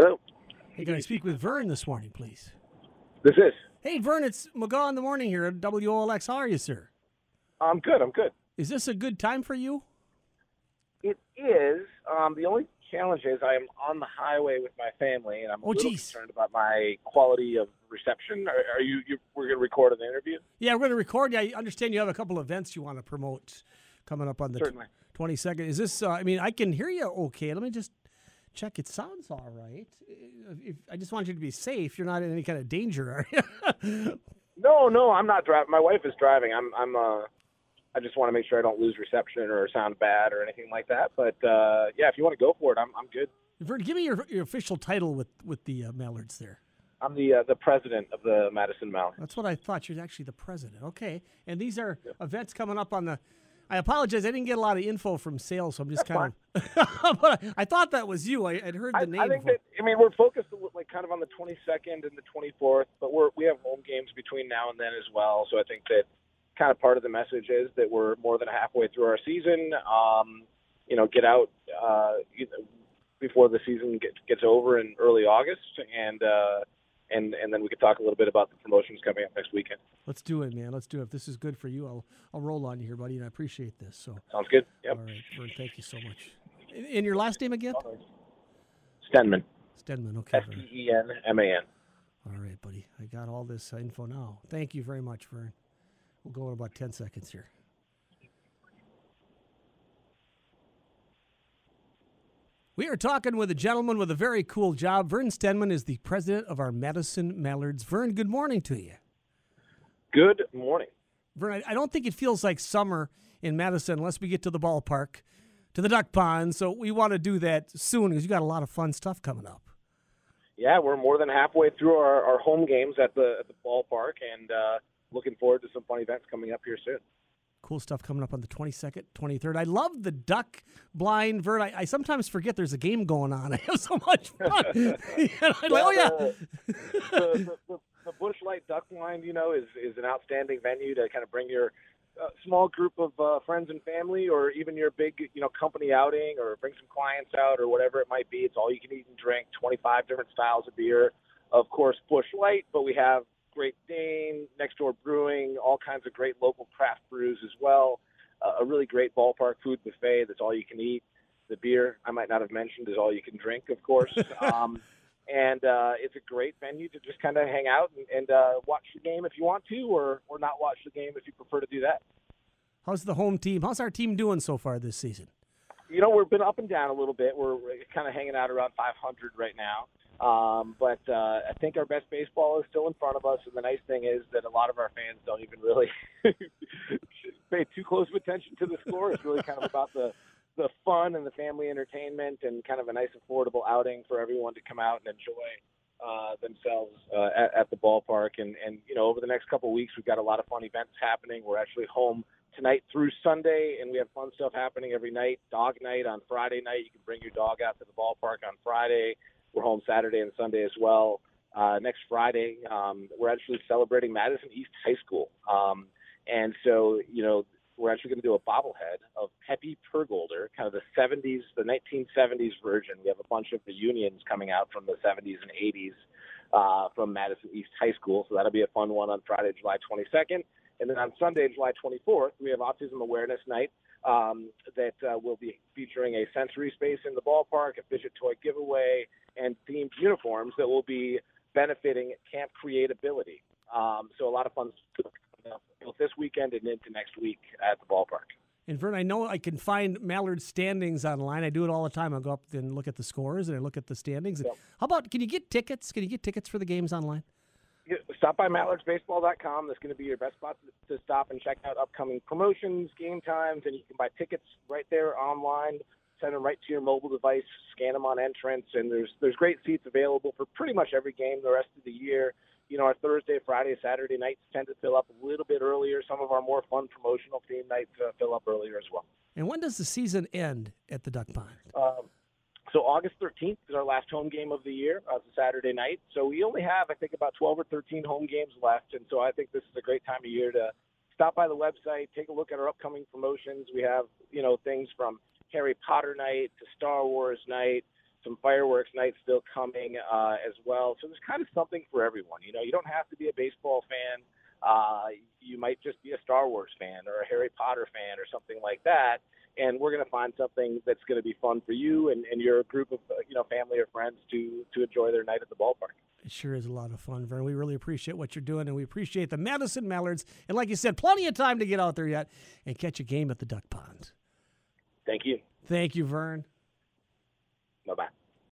Hello. Hey, can I speak with Vern this morning, please? This is. Hey, Vern, it's McGaw in the morning here at WOLX. How are you, sir? I'm good. I'm good. Is this a good time for you? It is. Um, the only challenge is I am on the highway with my family, and I'm Oh, a little geez. concerned about my quality of reception. Are, are you, you? We're going to record an interview. Yeah, we're going to record. Yeah, I understand you have a couple events you want to promote coming up on the twenty second. Is this? Uh, I mean, I can hear you okay. Let me just check. It sounds all right. If, I just want you to be safe. You're not in any kind of danger, are you? No, no, I'm not driving. My wife is driving. I'm. I'm. Uh, I just want to make sure I don't lose reception or sound bad or anything like that. But uh, yeah, if you want to go for it, I'm. I'm good. Vern, give me your, your official title with with the uh, Mallards there. I'm the uh, the president of the Madison Mall. That's what I thought. You're actually the president. Okay. And these are events coming up on the. I apologize. I didn't get a lot of info from sales, so I'm just kind of. but I thought that was you. I had heard the I, name. I think before. that I mean we're focused like kind of on the 22nd and the 24th, but we're we have home games between now and then as well. So I think that kind of part of the message is that we're more than halfway through our season. Um, you know, get out uh, before the season gets gets over in early August, and uh, and and then we could talk a little bit about the promotions coming up next weekend. Let's do it, man. Let's do it. If this is good for you, I'll I'll roll on you here, buddy, and I appreciate this. So, Sounds good. Yep. all right, Vern, thank you so much. And- your last name again? Stenman. Stenman. Okay. S. T E N M A N. All right, buddy. I got all this info now. Thank you very much, Vern. We'll go in about ten seconds here. We are talking with a gentleman with a very cool job. Vern Stenman is the president of our Madison Mallards. Vern, good morning to you. Good morning. Vern, I I don't think it feels like summer in Madison unless we get to the ballpark, to the duck pond. So we want to do that soon because you got a lot of fun stuff coming up. yeah, we're more than halfway through our, our home games at the at the ballpark, and uh, looking forward to some fun events coming up here soon. Cool stuff coming up on the 22nd, 23rd. I love the duck blind, Vern. I, I sometimes forget there's a game going on. I have so much fun. I'm like, oh, yeah. the, the, the, the Busch Light Duck Blind, you know, is is an outstanding venue to kind of bring your uh, small group of uh, friends and family, or even your big, you know, company outing, or bring some clients out, or whatever it might be. It's all you can eat and drink. Twenty five different styles of beer, of course, Busch Light, but we have Great Dane, Next Door Brewing, all kinds of great local craft brews as well. Uh, a really great ballpark food buffet that's all you can eat. The beer I might not have mentioned is all you can drink, of course. um, and uh, it's a great venue to just kind of hang out and, and uh, watch the game if you want to, or or not watch the game if you prefer to do that. How's the home team? How's our team doing so far this season? You know, we've been up and down a little bit. We're, we're kind of hanging out around 500 right now. Um, but uh, I think our best baseball is still in front of us. And the nice thing is that a lot of our fans don't even really pay too close of attention to the score. It's really kind of about the the fun and the family entertainment and kind of a nice affordable outing for everyone to come out and enjoy uh, themselves uh, at, at the ballpark. And, and you know, over the next couple of weeks, we've got a lot of fun events happening. We're actually home tonight through Sunday, and we have fun stuff happening every night. Dog night on Friday night. You can bring your dog out to the ballpark on Friday. We're home Saturday and Sunday as well. Uh, next Friday, um, we're actually celebrating Madison East High School. Um, and so, you know, we're actually going to do a bobblehead of Pepe Pergolder, kind of the 70s, the 1970s version. We have a bunch of reunions coming out from the 70s and 80s uh, from Madison East High School. So that'll be a fun one on Friday, July 22nd. And then on Sunday, July 24th, we have Autism Awareness Night um, that uh, will be featuring a sensory space in the ballpark, a fidget toy giveaway, and themed uniforms that will be benefiting Camp Creatability. Um, so a lot of fun both this weekend and into next week at the ballpark. And Vern, I know I can find Mallard standings online. I do it all the time. I go up and look at the scores and I look at the standings. Yep. How about can you get tickets? Can you get tickets for the games online? Stop by mallardsbaseball.com. That's going to be your best spot to to stop and check out upcoming promotions, game times, and you can buy tickets right there online. Send them right to your mobile device, scan them on entrance, and there's there's great seats available for pretty much every game the rest of the year. You know, our Thursday, Friday, Saturday nights tend to fill up a little bit earlier. Some of our more fun promotional theme nights uh, fill up earlier as well. And when does the season end at the Duck Pond? Um, so August 13th is our last home game of the year. Uh, it's a Saturday night. So we only have, I think, about 12 or 13 home games left. And so I think this is a great time of year to stop by the website, take a look at our upcoming promotions. We have, you know, things from Harry Potter night to Star Wars night some fireworks nights still coming uh, as well. So there's kind of something for everyone. You know, you don't have to be a baseball fan. Uh, you might just be a Star Wars fan or a Harry Potter fan or something like that. And we're going to find something that's going to be fun for you and, and your group of uh, you know family or friends to to enjoy their night at the ballpark. It sure is a lot of fun, Vern. We really appreciate what you're doing, and we appreciate the Madison Mallards. And like you said, plenty of time to get out there yet and catch a game at the Duck Pond. Thank you. Thank you, Vern. Bye bye.